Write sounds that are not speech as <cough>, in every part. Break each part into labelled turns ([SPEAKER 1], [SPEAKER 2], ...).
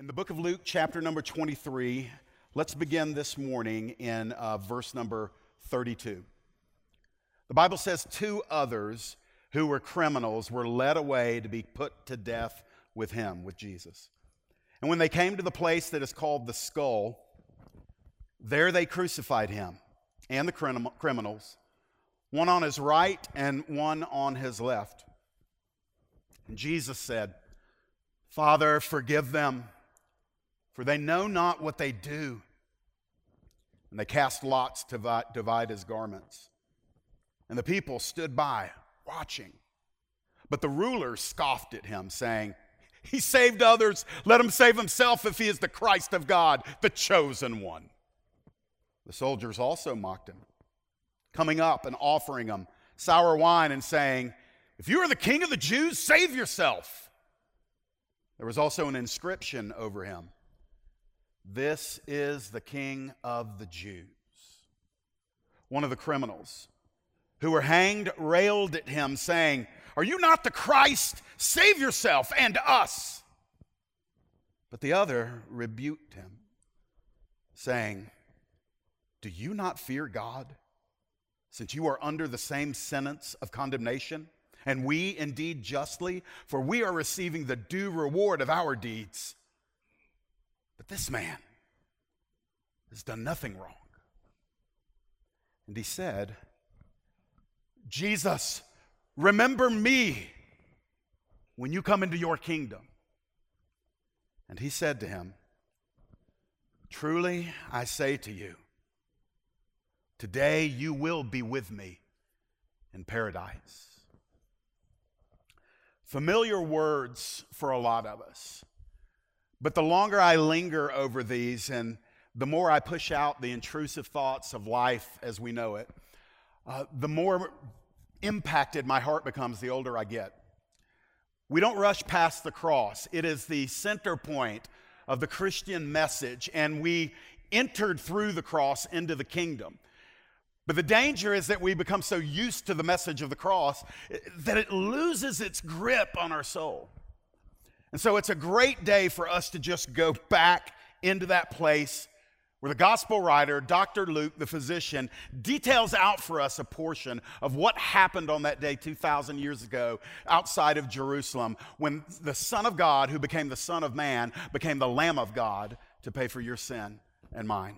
[SPEAKER 1] In the book of Luke, chapter number 23, let's begin this morning in uh, verse number 32. The Bible says two others who were criminals were led away to be put to death with him, with Jesus. And when they came to the place that is called the skull, there they crucified him and the criminals, one on his right and one on his left. And Jesus said, Father, forgive them, for they know not what they do. And they cast lots to divide his garments. And the people stood by, watching. But the rulers scoffed at him, saying, He saved others. Let him save himself if he is the Christ of God, the chosen one. The soldiers also mocked him, coming up and offering him sour wine and saying, If you are the king of the Jews, save yourself. There was also an inscription over him This is the king of the Jews. One of the criminals who were hanged railed at him, saying, Are you not the Christ? Save yourself and us. But the other rebuked him, saying, Do you not fear God, since you are under the same sentence of condemnation? And we indeed justly, for we are receiving the due reward of our deeds. But this man has done nothing wrong. And he said, Jesus, remember me when you come into your kingdom. And he said to him, Truly I say to you, today you will be with me in paradise. Familiar words for a lot of us. But the longer I linger over these and the more I push out the intrusive thoughts of life as we know it, uh, the more impacted my heart becomes the older I get. We don't rush past the cross, it is the center point of the Christian message, and we entered through the cross into the kingdom. But the danger is that we become so used to the message of the cross that it loses its grip on our soul. And so it's a great day for us to just go back into that place where the gospel writer, Dr. Luke, the physician, details out for us a portion of what happened on that day 2,000 years ago outside of Jerusalem when the Son of God, who became the Son of Man, became the Lamb of God to pay for your sin and mine.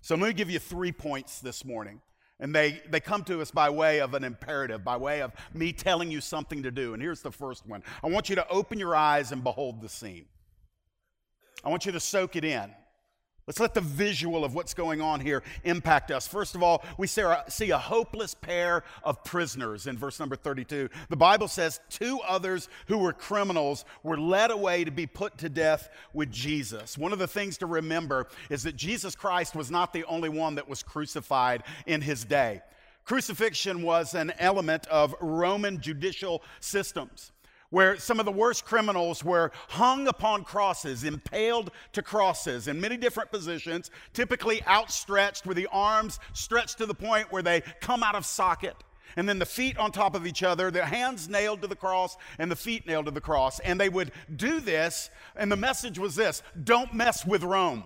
[SPEAKER 1] So going to give you three points this morning. And they, they come to us by way of an imperative, by way of me telling you something to do. And here's the first one I want you to open your eyes and behold the scene. I want you to soak it in. Let's let the visual of what's going on here impact us. First of all, we see a hopeless pair of prisoners in verse number 32. The Bible says two others who were criminals were led away to be put to death with Jesus. One of the things to remember is that Jesus Christ was not the only one that was crucified in his day. Crucifixion was an element of Roman judicial systems where some of the worst criminals were hung upon crosses, impaled to crosses in many different positions, typically outstretched with the arms stretched to the point where they come out of socket. And then the feet on top of each other, the hands nailed to the cross and the feet nailed to the cross. And they would do this, and the message was this don't mess with Rome.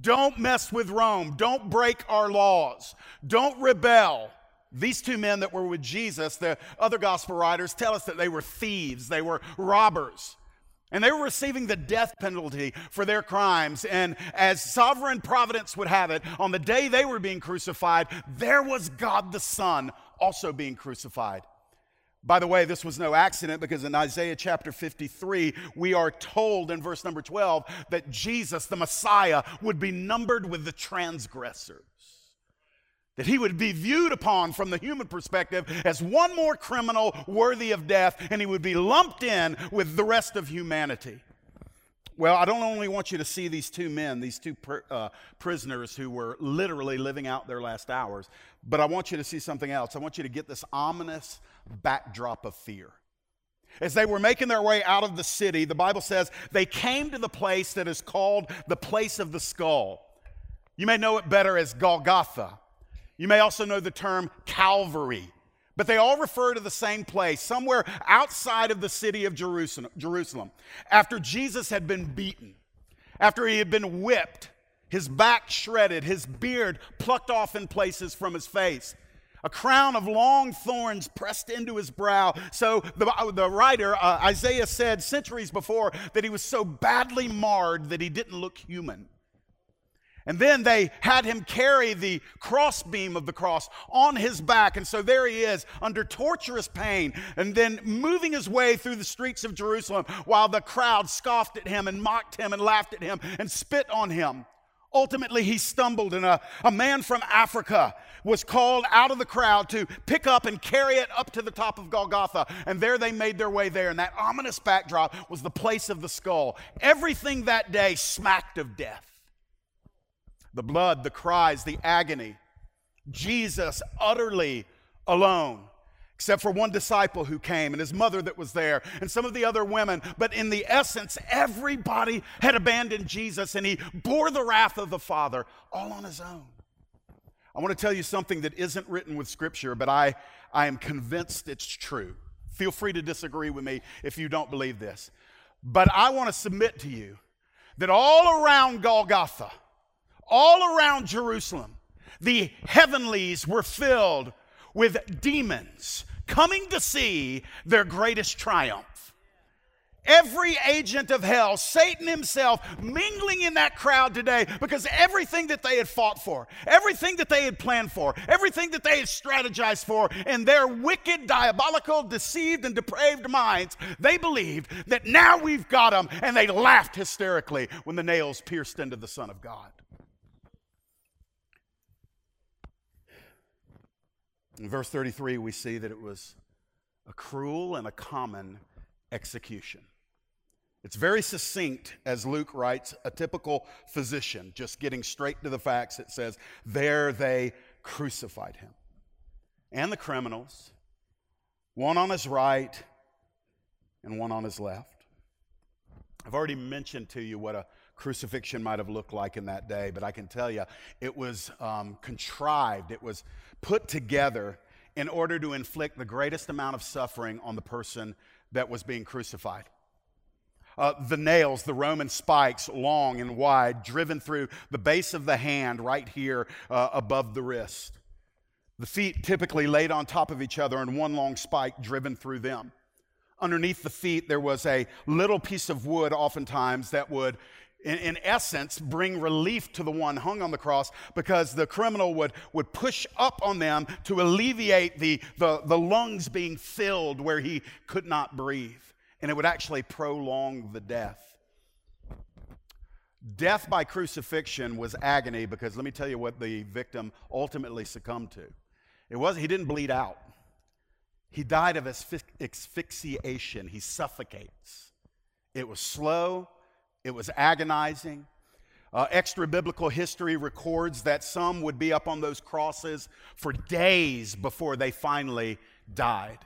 [SPEAKER 1] Don't mess with Rome. Don't break our laws. Don't rebel. These two men that were with Jesus, the other gospel writers tell us that they were thieves, they were robbers. And they were receiving the death penalty for their crimes. And as sovereign providence would have it, on the day they were being crucified, there was God the Son also being crucified. By the way, this was no accident because in Isaiah chapter 53, we are told in verse number 12 that Jesus, the Messiah, would be numbered with the transgressors that he would be viewed upon from the human perspective as one more criminal worthy of death, and he would be lumped in with the rest of humanity. Well, I don't only want you to see these two men, these two uh, prisoners who were literally living out their last hours, but I want you to see something else. I want you to get this ominous backdrop of fear. As they were making their way out of the city, the Bible says they came to the place that is called the place of the skull. You may know it better as Golgotha. You may also know the term Calvary, but they all refer to the same place, somewhere outside of the city of Jerusalem. After Jesus had been beaten, after he had been whipped, his back shredded, his beard plucked off in places from his face, a crown of long thorns pressed into his brow. So the, the writer, uh, Isaiah, said centuries before that he was so badly marred that he didn't look human. And then they had him carry the crossbeam of the cross on his back. And so there he is under torturous pain and then moving his way through the streets of Jerusalem while the crowd scoffed at him and mocked him and laughed at him and spit on him. Ultimately, he stumbled, and a, a man from Africa was called out of the crowd to pick up and carry it up to the top of Golgotha. And there they made their way there. And that ominous backdrop was the place of the skull. Everything that day smacked of death the blood, the cries, the agony. Jesus utterly alone, except for one disciple who came and his mother that was there and some of the other women. But in the essence, everybody had abandoned Jesus and he bore the wrath of the Father all on his own. I want to tell you something that isn't written with Scripture, but I, I am convinced it's true. Feel free to disagree with me if you don't believe this. But I want to submit to you that all around Golgotha, all around Jerusalem, the heavenlies were filled with demons coming to see their greatest triumph. Every agent of hell, Satan himself, mingling in that crowd today because everything that they had fought for, everything that they had planned for, everything that they had strategized for, in their wicked, diabolical, deceived, and depraved minds, they believed that now we've got them, and they laughed hysterically when the nails pierced into the Son of God. In verse 33, we see that it was a cruel and a common execution. It's very succinct, as Luke writes, a typical physician, just getting straight to the facts. It says, There they crucified him. And the criminals, one on his right and one on his left. I've already mentioned to you what a crucifixion might have looked like in that day, but I can tell you it was um, contrived, it was put together in order to inflict the greatest amount of suffering on the person that was being crucified. Uh, the nails, the Roman spikes, long and wide, driven through the base of the hand right here uh, above the wrist. The feet typically laid on top of each other and one long spike driven through them. Underneath the feet, there was a little piece of wood, oftentimes, that would in, in, essence, bring relief to the one hung on the cross because the criminal would, would push up on them to alleviate the, the, the lungs being filled where he could not breathe. And it would actually prolong the death. Death by crucifixion was agony because let me tell you what the victim ultimately succumbed to. It was he didn't bleed out. He died of asphyxiation. He suffocates. It was slow, it was agonizing. Uh, extra biblical history records that some would be up on those crosses for days before they finally died.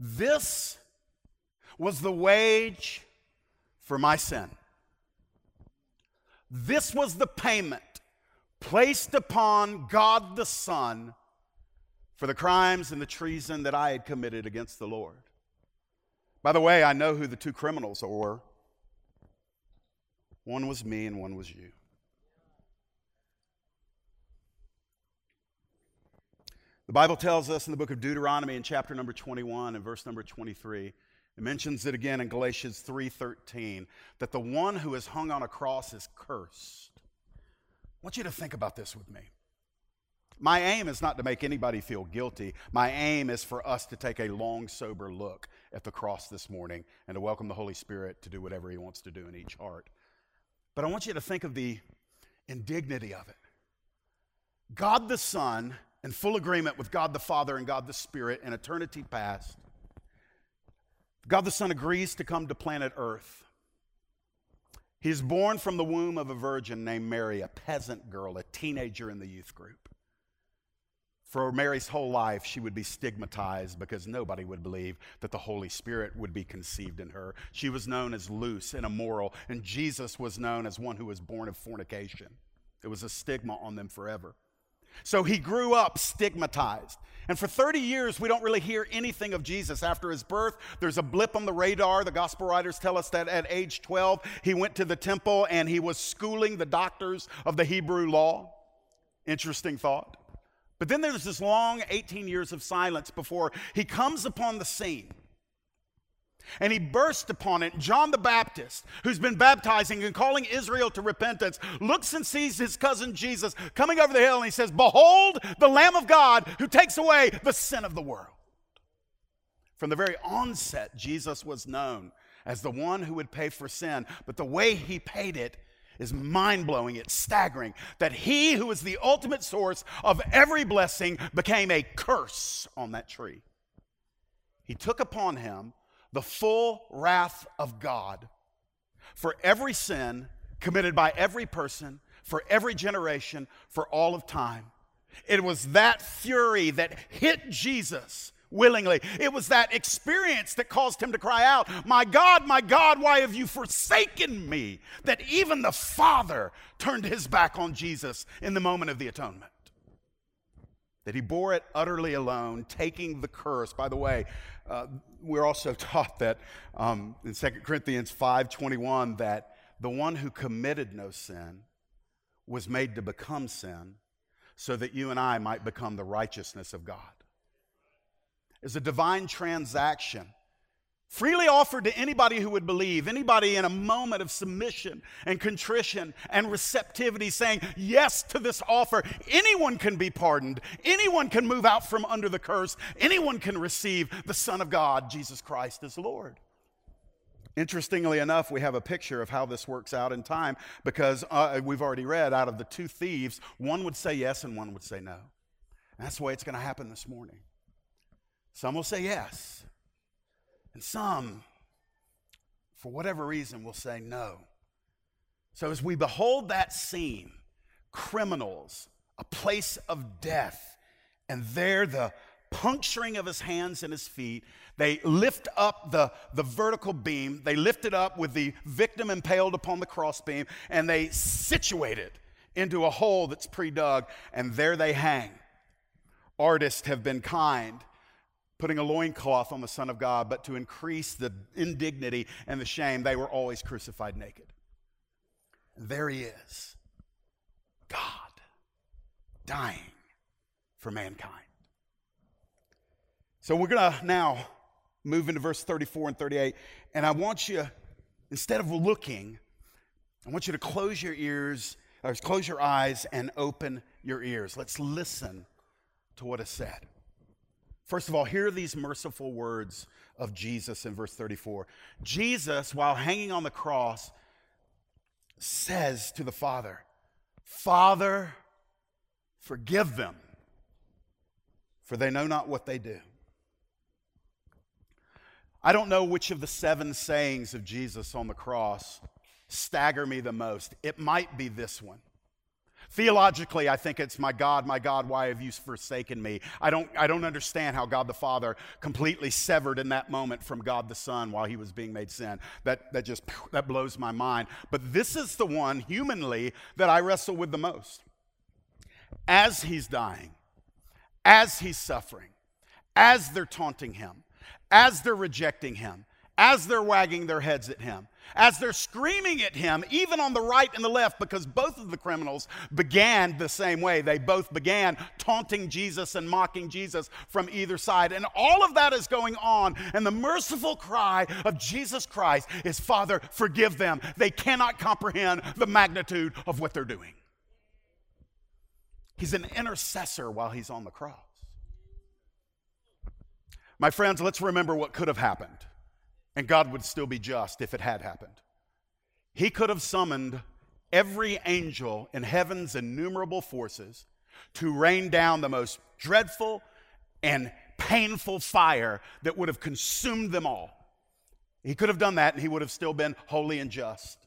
[SPEAKER 1] This was the wage for my sin. This was the payment placed upon God the Son for the crimes and the treason that I had committed against the Lord. By the way, I know who the two criminals were. One was me and one was you. The Bible tells us in the book of Deuteronomy in chapter number 21 and verse number 23, it mentions it again in Galatians 3:13 that the one who is hung on a cross is cursed. I want you to think about this with me. My aim is not to make anybody feel guilty. My aim is for us to take a long, sober look at the cross this morning and to welcome the Holy Spirit to do whatever He wants to do in each heart. But I want you to think of the indignity of it. God the Son, in full agreement with God the Father and God the Spirit in eternity past, God the Son agrees to come to planet Earth. He's born from the womb of a virgin named Mary, a peasant girl, a teenager in the youth group. For Mary's whole life, she would be stigmatized because nobody would believe that the Holy Spirit would be conceived in her. She was known as loose and immoral, and Jesus was known as one who was born of fornication. It was a stigma on them forever. So he grew up stigmatized. And for 30 years, we don't really hear anything of Jesus. After his birth, there's a blip on the radar. The gospel writers tell us that at age 12, he went to the temple and he was schooling the doctors of the Hebrew law. Interesting thought. But then there's this long 18 years of silence before he comes upon the scene. And he burst upon it. John the Baptist, who's been baptizing and calling Israel to repentance, looks and sees his cousin Jesus coming over the hill and he says, Behold, the Lamb of God who takes away the sin of the world. From the very onset, Jesus was known as the one who would pay for sin, but the way he paid it is mind blowing. It's staggering that he who is the ultimate source of every blessing became a curse on that tree. He took upon him the full wrath of God for every sin committed by every person, for every generation, for all of time. It was that fury that hit Jesus willingly. It was that experience that caused him to cry out, My God, my God, why have you forsaken me? That even the Father turned his back on Jesus in the moment of the atonement. That he bore it utterly alone, taking the curse. By the way, uh, we're also <laughs> taught that um, in 2 Corinthians 5:21 that the one who committed no sin was made to become sin so that you and I might become the righteousness of God is a divine transaction freely offered to anybody who would believe, anybody in a moment of submission and contrition and receptivity saying yes to this offer. Anyone can be pardoned, anyone can move out from under the curse, anyone can receive the Son of God, Jesus Christ, as Lord. Interestingly enough, we have a picture of how this works out in time because uh, we've already read out of the two thieves, one would say yes and one would say no. And that's the way it's going to happen this morning. Some will say yes, and some, for whatever reason, will say no. So as we behold that scene, criminals, a place of death, and there the puncturing of his hands and his feet. They lift up the, the vertical beam, they lift it up with the victim impaled upon the crossbeam, and they situate it into a hole that's pre dug, and there they hang. Artists have been kind putting a loincloth on the Son of God, but to increase the indignity and the shame, they were always crucified naked. And there he is, God dying for mankind. So we're going to now move into verse 34 and 38, and I want you, instead of looking, I want you to close your ears, or close your eyes and open your ears. Let's listen to what is said. First of all, hear these merciful words of Jesus in verse 34. Jesus, while hanging on the cross, says to the Father, Father, forgive them, for they know not what they do. I don't know which of the seven sayings of Jesus on the cross stagger me the most. It might be this one. Theologically, I think it's, My God, my God, why have you forsaken me? I don't, I don't understand how God the Father completely severed in that moment from God the Son while he was being made sin. That, that just, <laughs> that blows my mind. But this is the one, humanly, that I wrestle with the most. As he's dying, as he's suffering, as they're taunting him, as they're rejecting him, as they're wagging their heads at him, as they're screaming at him, even on the right and the left, because both of the criminals began the same way. They both began taunting Jesus and mocking Jesus from either side. And all of that is going on. And the merciful cry of Jesus Christ is, Father, forgive them. They cannot comprehend the magnitude of what they're doing. He's an intercessor while he's on the cross. My friends, let's remember what could have happened and God would still be just if it had happened. He could have summoned every angel in heaven's innumerable forces to rain down the most dreadful and painful fire that would have consumed them all. He could have done that and he would have still been holy and just.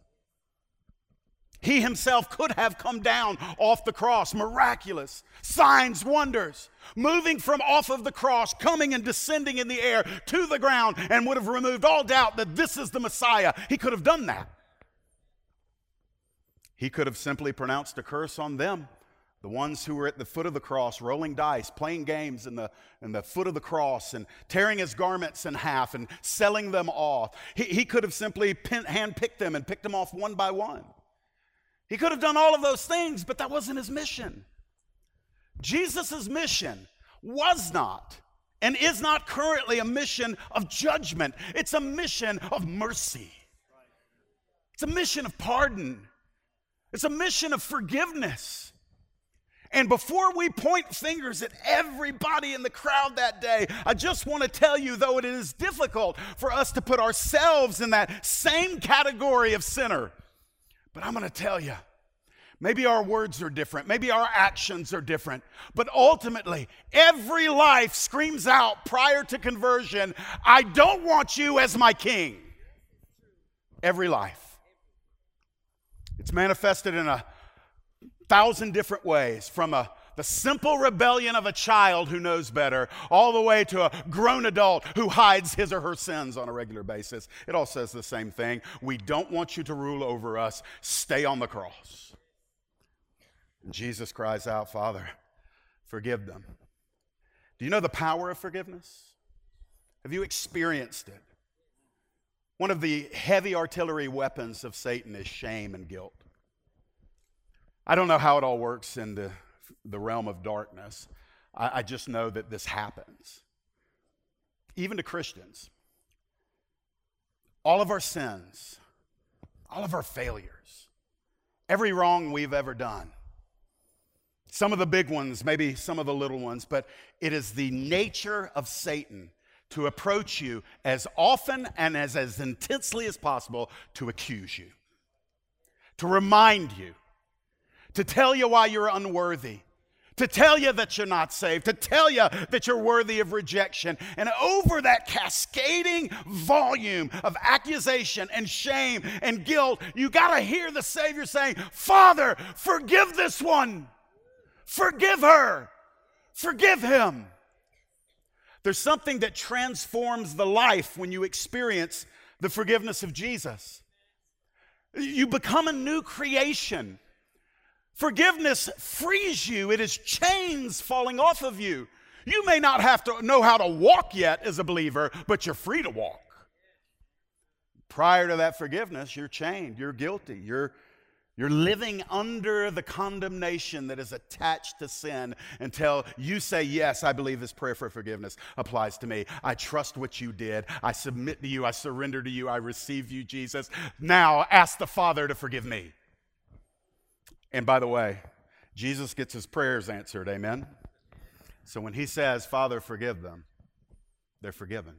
[SPEAKER 1] He himself could have come down off the cross, miraculous, signs, wonders, moving from off of the cross, coming and descending in the air to the ground, and would have removed all doubt that this is the Messiah. He could have done that. He could have simply pronounced a curse on them The ones who were at the foot of the cross, rolling dice, playing games in the, in the foot of the cross, and tearing his garments in half and selling them off. He, he could have simply pin, handpicked them and picked them off one by one. He could have done all of those things, but that wasn't his mission. Jesus' mission was not and is not currently a mission of judgment, it's a mission of mercy. It's a mission of pardon, it's a mission of forgiveness. And before we point fingers at everybody in the crowd that day, I just want to tell you, though it is difficult for us to put ourselves in that same category of sinner, but I'm going to tell you, maybe our words are different, maybe our actions are different, but ultimately, every life screams out prior to conversion, I don't want you as my king. Every life. It's manifested in a thousand different ways from a the simple rebellion of a child who knows better, all the way to a grown adult who hides his or her sins on a regular basis. It all says the same thing. We don't want you to rule over us. Stay on the cross. And Jesus cries out, Father, forgive them. Do you know the power of forgiveness? Have you experienced it? One of the heavy artillery weapons of Satan is shame and guilt. I don't know how it all works in the, the realm of darkness. I, I just know that this happens. Even to Christians. All of our sins, all of our failures, every wrong we've ever done, some of the big ones, maybe some of the little ones, but it is the nature of Satan to approach you as often and as, as intensely as possible to accuse you, to remind you to tell you why you're unworthy, to tell you that you're not saved, to tell you that you're worthy of rejection. And over that cascading volume of accusation and shame and guilt, you got to hear the Savior saying, Father, forgive this one, forgive her, forgive him. There's something that transforms the life when you experience the forgiveness of Jesus. You become a new creation. Forgiveness frees you, it is chains falling off of you. You may not have to know how to walk yet as a believer, but you're free to walk. Prior to that forgiveness, you're chained, you're guilty, you're, you're living under the condemnation that is attached to sin until you say, Yes, I believe this prayer for forgiveness applies to me. I trust what you did. I submit to you. I surrender to you. I receive you, Jesus. Now ask the Father to forgive me. And by the way, Jesus gets his prayers answered. Amen? So when he says, Father, forgive them, they're forgiven.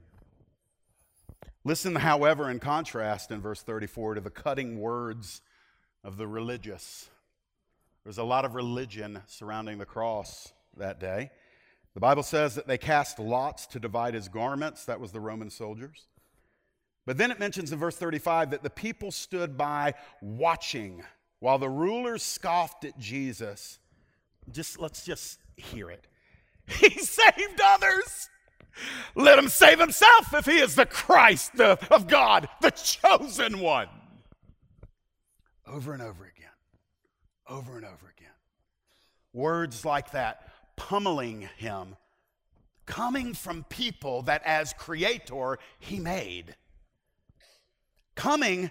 [SPEAKER 1] Listen, however, in contrast in verse 34 to the cutting words of the religious. There's a lot of religion surrounding the cross that day. The Bible says that they cast lots to divide his garments. That was the Roman soldiers. But then it mentions in verse 35 that the people stood by watching while the rulers scoffed at Jesus, just let's just hear it. <laughs> He saved others. Let him save himself if he is the Christ the, of God, the chosen one. Over and over again. Over and over again. Words like that pummeling him, coming from people that as creator he made. Coming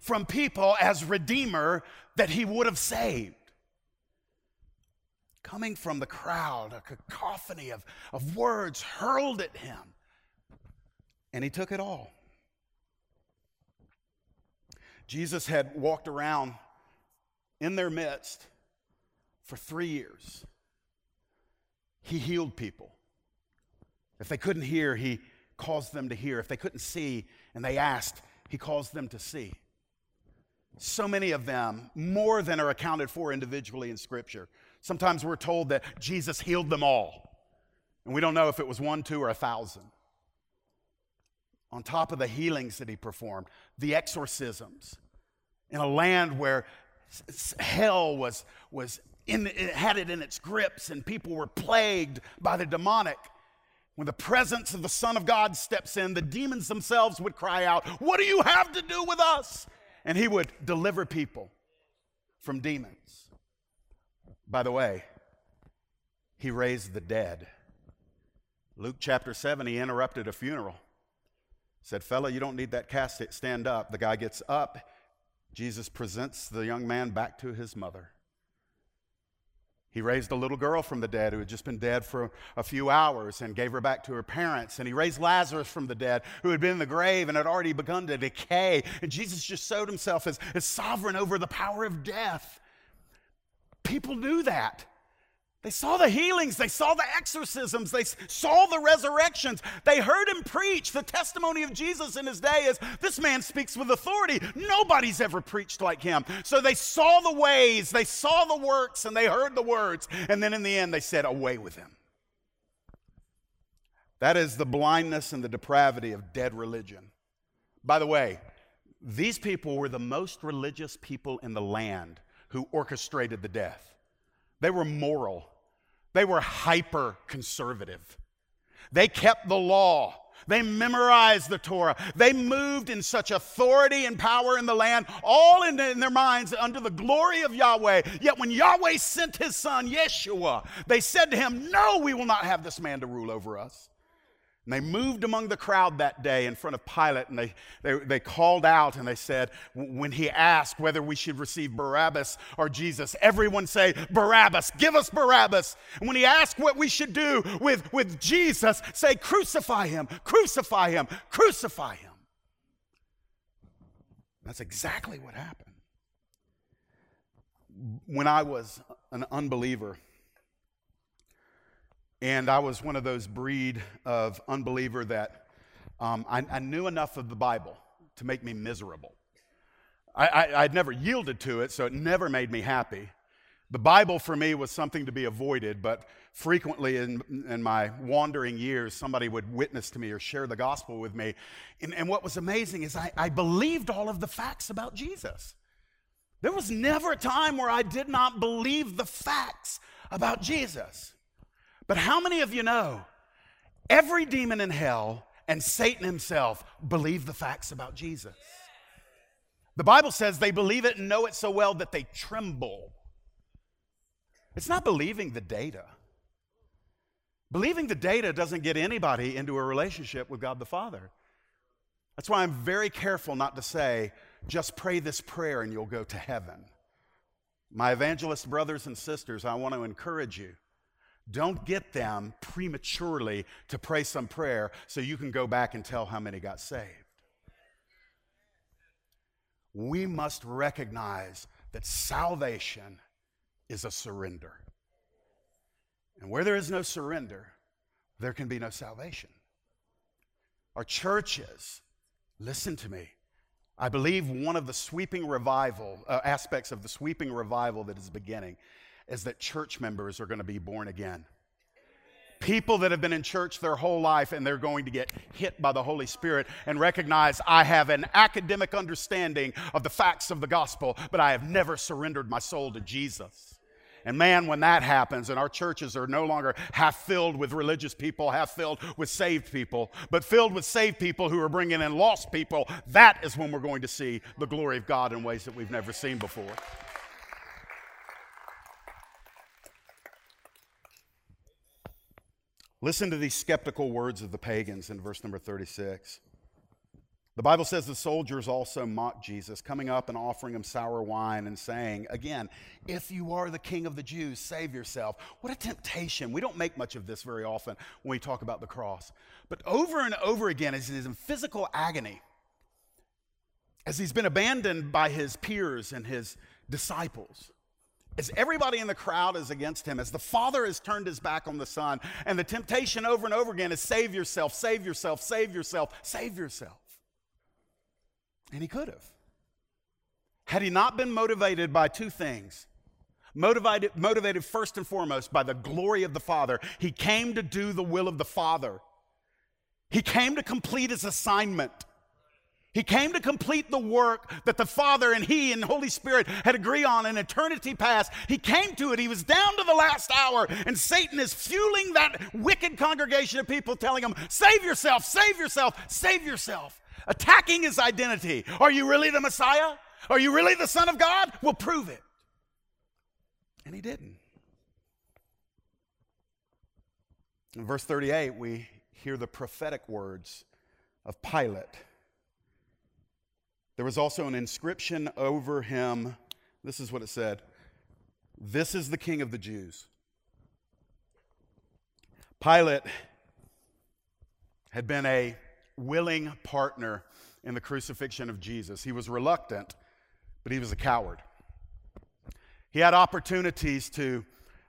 [SPEAKER 1] from people as redeemer that he would have saved. Coming from the crowd, a cacophony of, of words hurled at him. And he took it all. Jesus had walked around in their midst for three years. He healed people. If they couldn't hear, he caused them to hear. If they couldn't see and they asked, he caused them to see. So many of them, more than are accounted for individually in Scripture. Sometimes we're told that Jesus healed them all, and we don't know if it was one, two, or a thousand. On top of the healings that he performed, the exorcisms in a land where hell was, was in, it had it in its grips and people were plagued by the demonic. When the presence of the Son of God steps in, the demons themselves would cry out, What do you have to do with us? And he would deliver people from demons. By the way, he raised the dead. Luke chapter 7, he interrupted a funeral. Said, Fella, you don't need that casket. Stand up. The guy gets up. Jesus presents the young man back to his mother. He raised a little girl from the dead who had just been dead for a few hours and gave her back to her parents. And he raised Lazarus from the dead who had been in the grave and had already begun to decay. And Jesus just showed himself as, as sovereign over the power of death. People knew that. They saw the healings, they saw the exorcisms, they saw the resurrections. They heard him preach. The testimony of Jesus in his day is this man speaks with authority. Nobody's ever preached like him. So they saw the ways, they saw the works, and they heard the words. And then in the end, they said, Away with him. That is the blindness and the depravity of dead religion. By the way, these people were the most religious people in the land who orchestrated the death. They were moral. They were hyper conservative. They kept the law. They memorized the Torah. They moved in such authority and power in the land, all in, in, their minds under the glory of Yahweh. Yet when Yahweh sent his son, Yeshua, they said to him, No, we will not have this man to rule over us. And they moved among the crowd that day in front of Pilate, and they, they, they called out and they said, when he asked whether we should receive Barabbas or Jesus, everyone say, Barabbas, give us Barabbas. And when he asked what we should do with, with Jesus, say, crucify him, crucify him, crucify him. That's exactly what happened. When I was an unbeliever, and I was one of those breed of unbeliever that um, I, I, knew enough of the Bible to make me miserable. I, I'd never yielded to it, so it never made me happy. The Bible for me was something to be avoided, but frequently in, in my wandering years, somebody would witness to me or share the gospel with me. And, and what was amazing is I, I believed all of the facts about Jesus. There was never a time where I did not believe the facts about Jesus. But how many of you know every demon in hell and Satan himself believe the facts about Jesus? The Bible says they believe it and know it so well that they tremble. It's not believing the data. Believing the data doesn't get anybody into a relationship with God the Father. That's why I'm very careful not to say, just pray this prayer and you'll go to heaven. My evangelist brothers and sisters, I want to encourage you don't get them prematurely to pray some prayer so you can go back and tell how many got saved. We must recognize that salvation is a surrender. And where there is no surrender, there can be no salvation. Our churches, listen to me. I believe one of the sweeping revival uh, aspects of the sweeping revival that is beginning is that church members are going to be born again. People that have been in church their whole life and they're going to get hit by the Holy Spirit and recognize I have an academic understanding of the facts of the gospel, but I have never surrendered my soul to Jesus. And man, when that happens, and our churches are no longer half filled with religious people, half filled with saved people, but filled with saved people who are bringing in lost people, that is when we're going to see the glory of God in ways that we've never seen before. Listen to these skeptical words of the pagans in verse number 36. The Bible says the soldiers also mocked Jesus, coming up and offering him sour wine and saying, again, if you are the king of the Jews, save yourself. What a temptation. We don't make much of this very often when we talk about the cross. But over and over again, as he's in physical agony, as he's been abandoned by his peers and his disciples, as everybody in the crowd is against him, as the father has turned his back on the son, and the temptation over and over again is save yourself, save yourself, save yourself, save yourself. And he could have. Had he not been motivated by two things, motivated, motivated first and foremost by the glory of the Father, he came to do the will of the Father. He came to complete his assignment. He came to complete the work that the Father and He and Holy Spirit had agreed on in eternity past. He came to it. He was down to the last hour, and Satan is fueling that wicked congregation of people, telling them, Save yourself, save yourself, save yourself. Attacking his identity. Are you really the Messiah? Are you really the Son of God? We'll prove it. And he didn't. In verse 38, we hear the prophetic words of Pilate. There was also an inscription over him. This is what it said This is the King of the Jews. Pilate had been a willing partner in the crucifixion of Jesus. He was reluctant, but he was a coward. He had opportunities to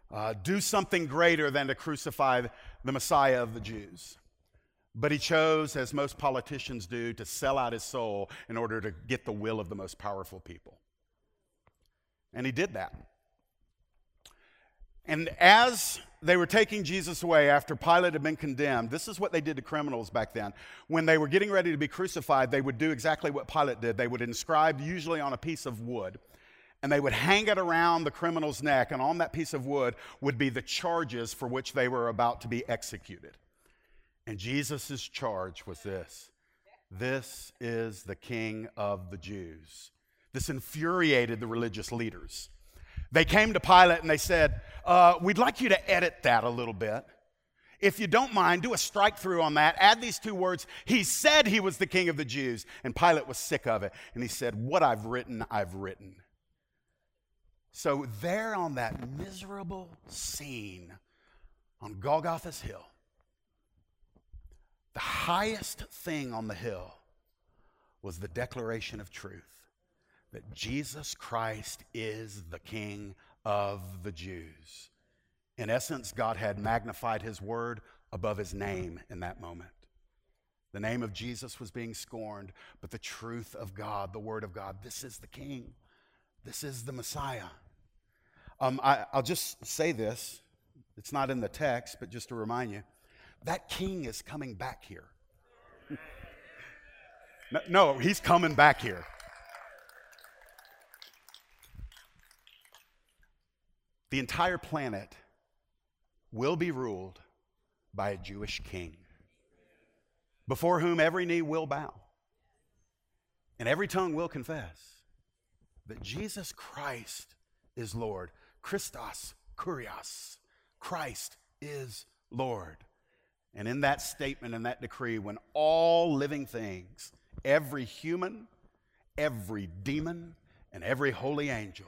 [SPEAKER 1] uh, do something greater than to crucify the Messiah of the Jews. But he chose, as most politicians do, to sell out his soul in order to get the will of the most powerful people. And he did that. And as they were taking Jesus away after Pilate had been condemned, this is what they did to criminals back then. When they were getting ready to be crucified, they would do exactly what Pilate did. They would inscribe, usually on a piece of wood, and they would hang it around the criminal's neck, and on that piece of wood would be the charges for which they were about to be executed. And Jesus' charge was this This is the King of the Jews. This infuriated the religious leaders. They came to Pilate and they said, uh, We'd like you to edit that a little bit. If you don't mind, do a strike through on that. Add these two words. He said he was the king of the Jews. And Pilate was sick of it. And he said, What I've written, I've written. So, there on that miserable scene on Golgotha's hill, the highest thing on the hill was the declaration of truth that Jesus Christ is the King of the Jews. In essence, God had magnified his word above his name in that moment. The name of Jesus was being scorned, but the truth of God, the word of God, this is the King. This is the Messiah. Um, I, I'll just say this. It's not in the text, but just to remind you that king is coming back here. <laughs> no, he's coming back here. The entire planet will be ruled by a Jewish king before whom every knee will bow and every tongue will confess that Jesus Christ is Lord. Christos, Kurios, Christ is Lord. And in that statement, in that decree, when all living things, every human, every demon, and every holy angel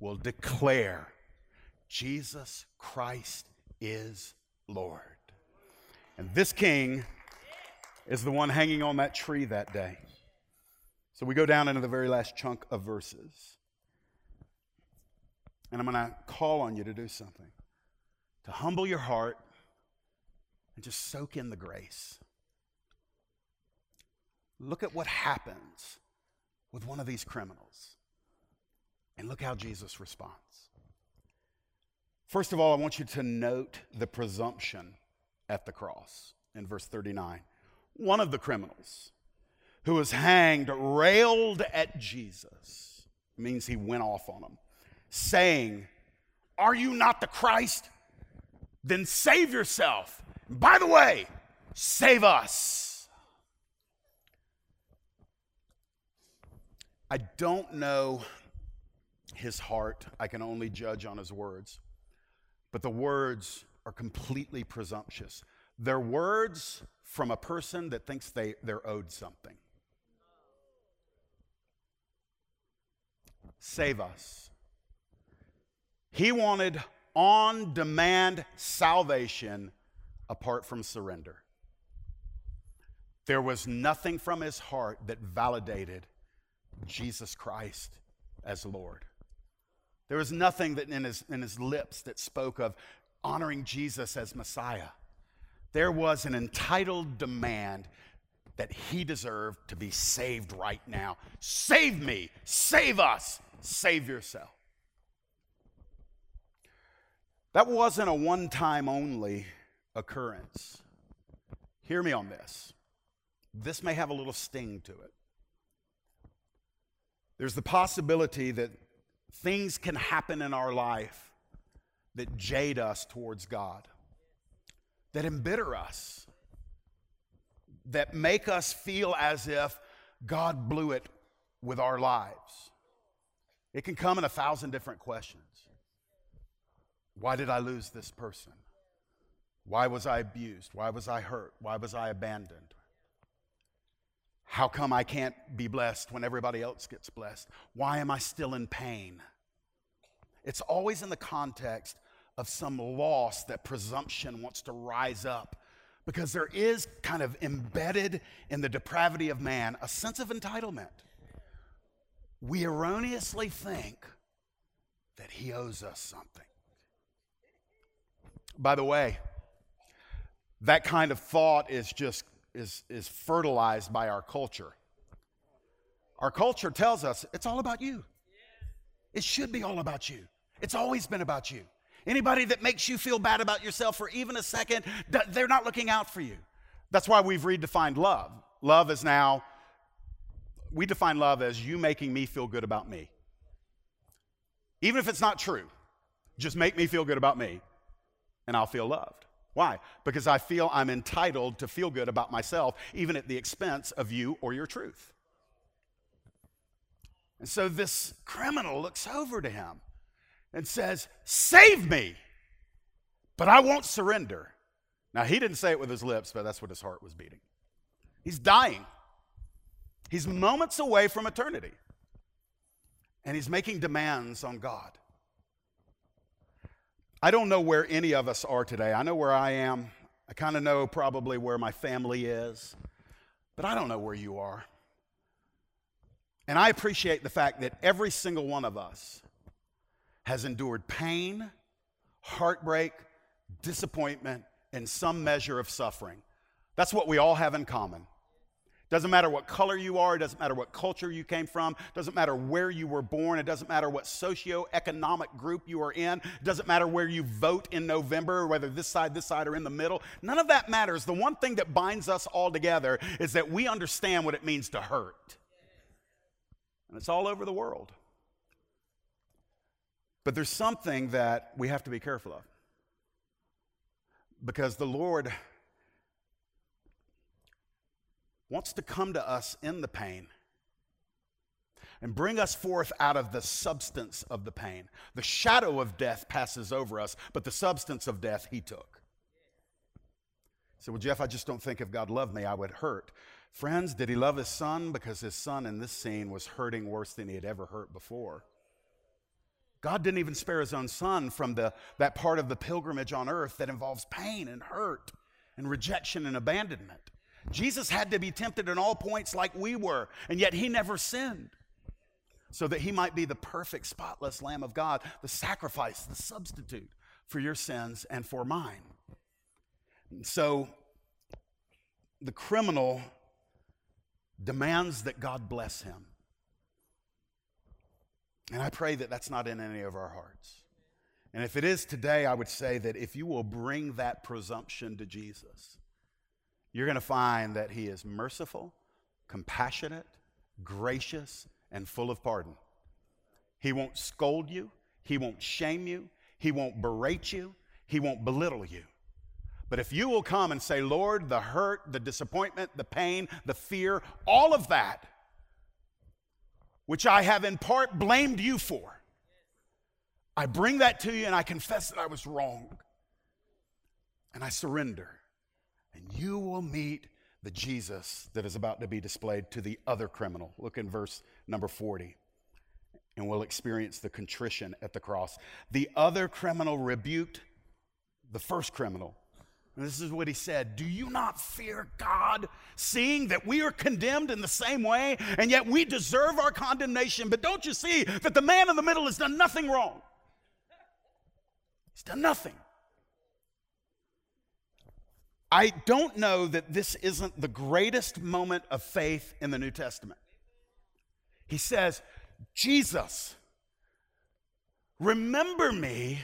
[SPEAKER 1] will declare Jesus Christ is Lord. And this king is the one hanging on that tree that day. So we go down into the very last chunk of verses. And I'm going to call on you to do something to humble your heart and just soak in the grace. Look at what happens with one of these criminals. And look how Jesus responds. First of all, I want you to note the presumption at the cross in verse 39. One of the criminals who was hanged railed at Jesus, means he went off on him, saying, Are you not the Christ? Then save yourself. By the way, save us. I don't know his heart. I can only judge on his words. But the words are completely presumptuous. They're words from a person that thinks they, they're owed something. Save us. He wanted on demand salvation apart from surrender. There was nothing from his heart that validated Jesus Christ as Lord. There was nothing that in his, in his lips that spoke of honoring Jesus as Messiah. There was an entitled demand that he deserved to be saved right now. Save me, save us, save yourself. That wasn't a one time only occurrence. Hear me on this. This may have a little sting to it. There's the possibility that things can happen in our life that jade us towards God, that embitter us, that make us feel as if God blew it with our lives. It can come in a thousand different questions. Why did I lose this person? Why was I abused? Why was I hurt? Why was I abandoned? How come I can't be blessed when everybody else gets blessed? Why am I still in pain? It's always in the context of some loss that presumption wants to rise up because there is kind of embedded in the depravity of man a sense of entitlement. We erroneously think that he owes us something. By the way, that kind of thought is just is, is fertilized by our culture. Our culture tells us it's all about you. It should be all about you. It's always been about you. Anybody that makes you feel bad about yourself for even a second, they're not looking out for you. That's why we've redefined love. Love is now, we define love as you making me feel good about me. Even if it's not true, just make me feel good about me, and I'll feel loved. Why? Because I feel I'm entitled to feel good about myself, even at the expense of you or your truth. And so this criminal looks over to him and says, Save me, but I won't surrender. Now, he didn't say it with his lips, but that's what his heart was beating. He's dying. He's moments away from eternity. And he's making demands on God. I don't know where any of us are today. I know where I am. I kind of know probably where my family is, but I don't know where you are. And I appreciate the fact that every single one of us has endured pain, heartbreak, disappointment, and some measure of suffering. That's what we all have in common. Doesn't matter what color you are, it doesn't matter what culture you came from, doesn't matter where you were born, it doesn't matter what socio-economic group you are in, it doesn't matter where you vote in November, whether this side, this side, or in the middle. None of that matters. The one thing that binds us all together is that we understand what it means to hurt. And it's all over the world. But there's something that we have to be careful of. Because the Lord wants to come to us in the pain and bring us forth out of the substance of the pain. The shadow of death passes over us, but the substance of death he took. He said, Well, Jeff, I just don't think if God loved me, I would hurt. Friends, did he love his son? Because his son in this scene was hurting worse than he had ever hurt before. God didn't even spare his own son from the, that part of the pilgrimage on earth that involves pain and hurt and rejection and abandonment. Jesus had to be tempted in all points like we were, and yet he never sinned. So that he might be the perfect, spotless Lamb of God, the sacrifice, the substitute for your sins and for mine. And so the criminal demands that God bless him. And I pray that that's not in any of our hearts. And if it is today, I would say that if you will bring that presumption to Jesus, you're going to find that he is merciful, compassionate, gracious, and full of pardon. He won't scold you, he won't shame you, he won't berate you, he won't belittle you. But if you will come and say, Lord, the hurt, the disappointment, the pain, the fear, all of that, which I have in part blamed you for, I bring that to you and I confess that I was wrong. And I surrender and you will meet the Jesus that is about to be displayed to the other criminal. Look in verse number 40, and we'll experience the contrition at the cross. The other criminal rebuked the first criminal. And this is what he said Do you not fear God, seeing that we are condemned in the same way, and yet we deserve our condemnation? But don't you see that the man in the middle has done nothing wrong? He's done nothing. I don't know that this isn't the greatest moment of faith in the New Testament. He says, Jesus, remember me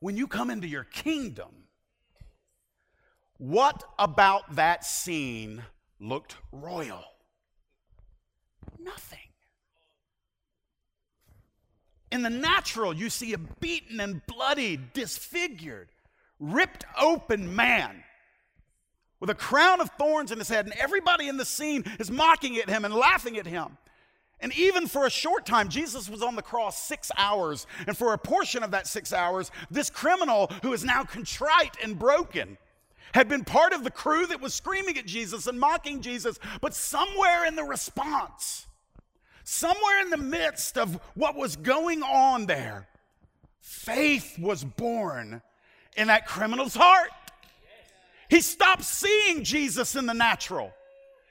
[SPEAKER 1] when you come into your kingdom. What about that scene looked royal? Nothing. In the natural, you see a beaten and bloody, disfigured, ripped open man with a crown of thorns in his head, and everybody in the scene is mocking at him and laughing at him. And even for a short time, Jesus was on the cross six hours. And for a portion of that six hours, this criminal who is now contrite and broken had been part of the crew that was screaming at Jesus and mocking Jesus. But somewhere in the response, somewhere in the midst of what was going on there, faith was born in that criminal's heart. He stopped seeing Jesus in the natural.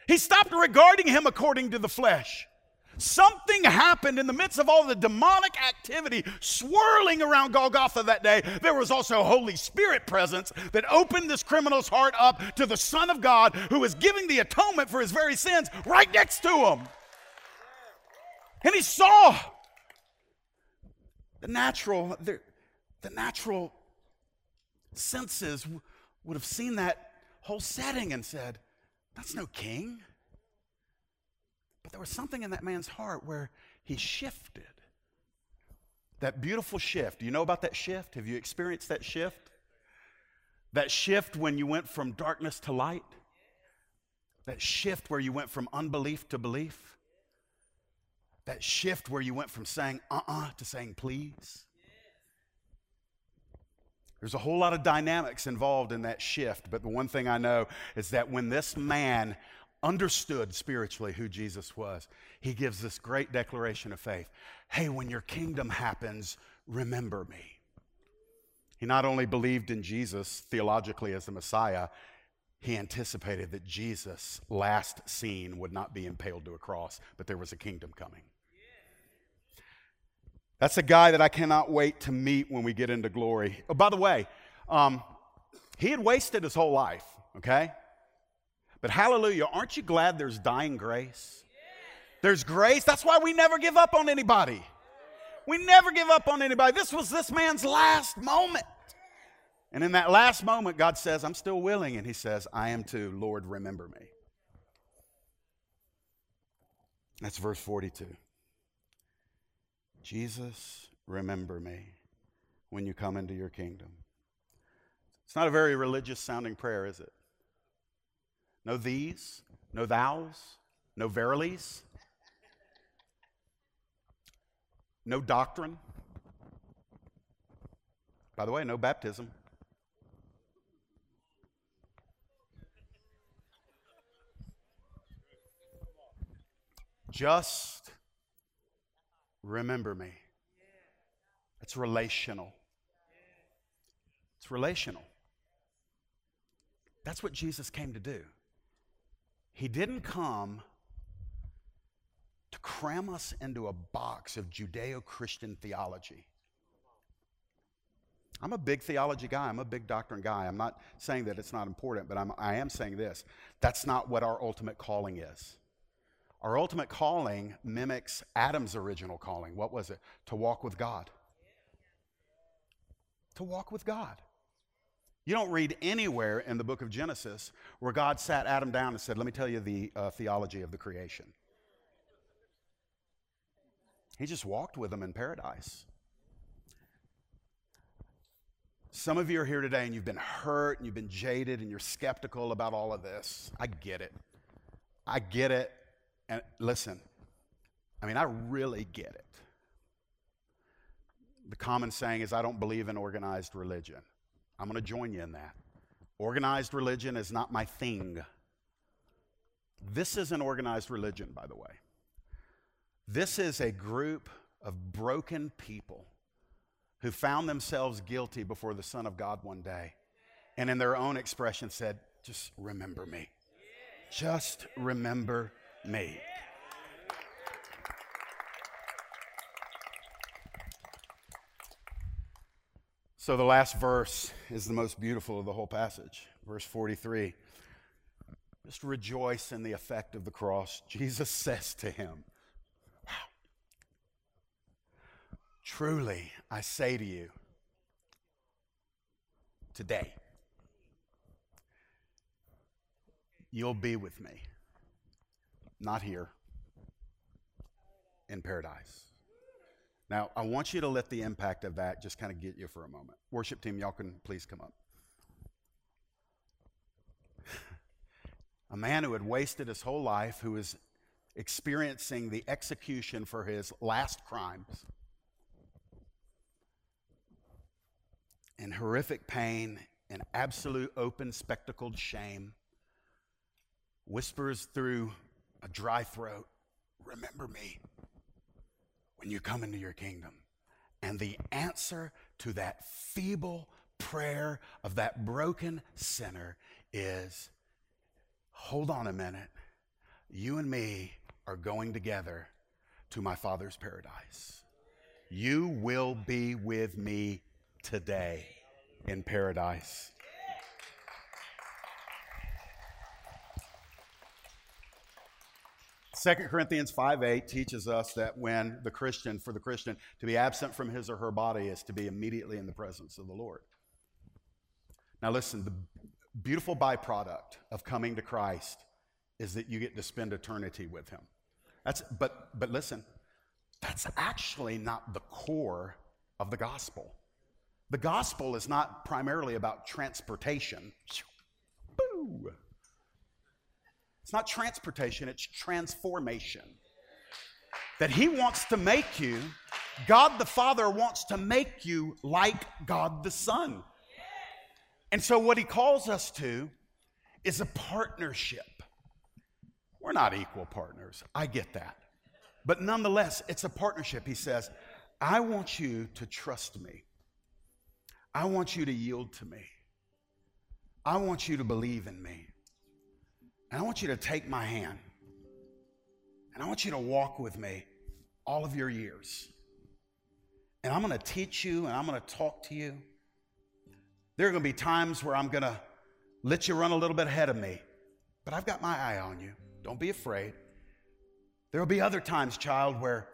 [SPEAKER 1] He stopped regarding him according to the flesh. Something happened in the midst of all the demonic activity swirling around Golgotha that day. There was also Holy Spirit presence that opened this criminal's heart up to the Son of God who was giving the atonement for his very sins right next to him. And he saw the natural, the, the natural senses would have seen that whole setting and said, That's no king. But there was something in that man's heart where he shifted. That beautiful shift. Do you know about that shift? Have you experienced that shift? That shift when you went from darkness to light? That shift where you went from unbelief to belief? That shift where you went from saying uh uh-uh, uh to saying please? There's a whole lot of dynamics involved in that shift, but the one thing I know is that when this man understood spiritually who Jesus was, he gives this great declaration of faith Hey, when your kingdom happens, remember me. He not only believed in Jesus theologically as the Messiah, he anticipated that Jesus' last scene would not be impaled to a cross, but there was a kingdom coming. That's a guy that I cannot wait to meet when we get into glory. Oh, by the way, um, he had wasted his whole life, okay? But hallelujah, aren't you glad there's dying grace? There's grace. That's why we never give up on anybody. We never give up on anybody. This was this man's last moment. And in that last moment, God says, I'm still willing. And he says, I am too. Lord, remember me. That's verse 42. Jesus, remember me when you come into your kingdom. It's not a very religious sounding prayer, is it? No these, no thous, no verilies, no doctrine. By the way, no baptism. Just remember me. It's relational. It's relational. That's what Jesus came to do. He didn't come to cram us into a box of Judeo Christian theology. I'm a big theology guy. I'm a big doctrine guy. I'm not saying that it's not important, but I'm, I am saying this. That's not what our ultimate calling is. Our ultimate calling mimics Adam's original calling. What was it? To walk with God. To walk with God. You don't read anywhere in the book of Genesis where God sat Adam down and said, Let me tell you the uh, theology of the creation. He just walked with them in paradise. Some of you are here today and you've been hurt and you've been jaded and you're skeptical about all of this. I get it. I get it. And listen, I mean, I really get it. The common saying is, I don't believe in organized religion. I'm going to join you in that. Organized religion is not my thing. This is an organized religion, by the way. This is a group of broken people who found themselves guilty before the Son of God one day and, in their own expression, said, Just remember me. Just remember me. So the last verse is the most beautiful of the whole passage. Verse 43. Just rejoice in the effect of the cross. Jesus says to him, Wow. Truly, I say to you, today, you'll be with me. Not here, in paradise. Now, I want you to let the impact of that just kind of get you for a moment. Worship team, y'all can please come up. a man who had wasted his whole life, who was experiencing the execution for his last crimes. In horrific pain and absolute open spectacled shame, whispers through a dry throat, Remember me when you come into your kingdom. And the answer to that feeble prayer of that broken sinner is hold on a minute. You and me are going together to my Father's paradise. You will be with me today in paradise. 2 Corinthians 5:8 teaches us that when the Christian, for the Christian, to be absent from his or her body is to be immediately in the presence of the Lord. Now, listen, the beautiful byproduct of coming to Christ is that you get to spend eternity with him. That's, but, but listen, that's actually not the core of the gospel. The gospel is not primarily about transportation. Boo! It's not transportation, it's transformation. That He wants to make you, God the Father wants to make you like God the Son. And so, what He calls us to is a partnership. We're not equal partners, I get that. But nonetheless, it's a partnership. He says, I want you to trust me. I want you to yield to me. I want you to believe in me. And I want you to take my hand. And I want you to walk with me all of your years. And I'm going to teach you and I'm going to talk to you. There are going to be times where I'm going to let you run a little bit ahead of me, but I've got my eye on you. Don't be afraid. There will be other times, child, where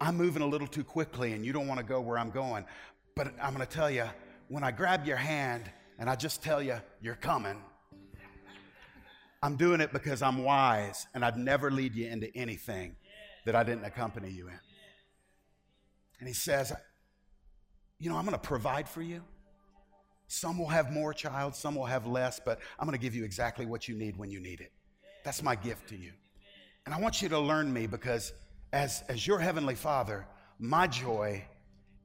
[SPEAKER 1] I'm moving a little too quickly and you don't want to go where I'm going. But I'm going to tell you, when I grab your hand and I just tell you, you're coming, I'm doing it because I'm wise and I'd never lead you into anything that I didn't accompany you in. And he says, You know, I'm going to provide for you. Some will have more, child, some will have less, but I'm going to give you exactly what you need when you need it. That's my gift to you. And I want you to learn me because as, as your heavenly father, my joy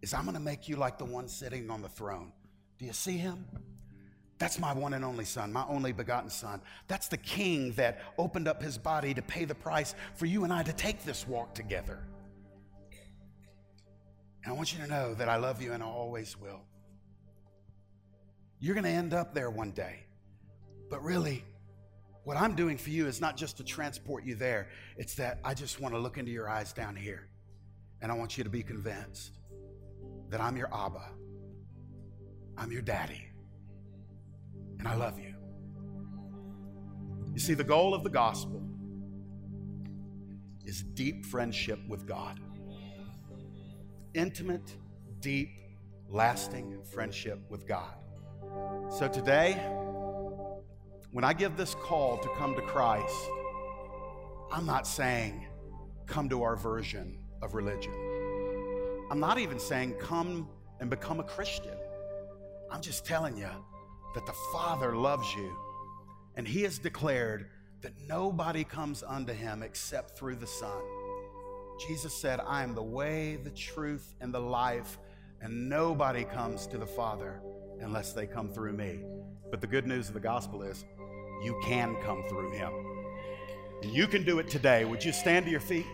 [SPEAKER 1] is I'm going to make you like the one sitting on the throne. Do you see him? That's my one and only son, my only begotten son. That's the king that opened up his body to pay the price for you and I to take this walk together. And I want you to know that I love you and I always will. You're going to end up there one day. But really, what I'm doing for you is not just to transport you there, it's that I just want to look into your eyes down here. And I want you to be convinced that I'm your Abba, I'm your daddy and I love you. You see, the goal of the gospel is deep friendship with God. Intimate, deep, lasting friendship with God. So today, when I give this call to come to Christ, I'm not saying come to our version of religion. I'm not even saying come and become a Christian. I'm just telling you that the Father loves you, and He has declared that nobody comes unto Him except through the Son. Jesus said, I am the way, the truth, and the life, and nobody comes to the Father unless they come through me. But the good news of the gospel is you can come through Him. And you can do it today. Would you stand to your feet?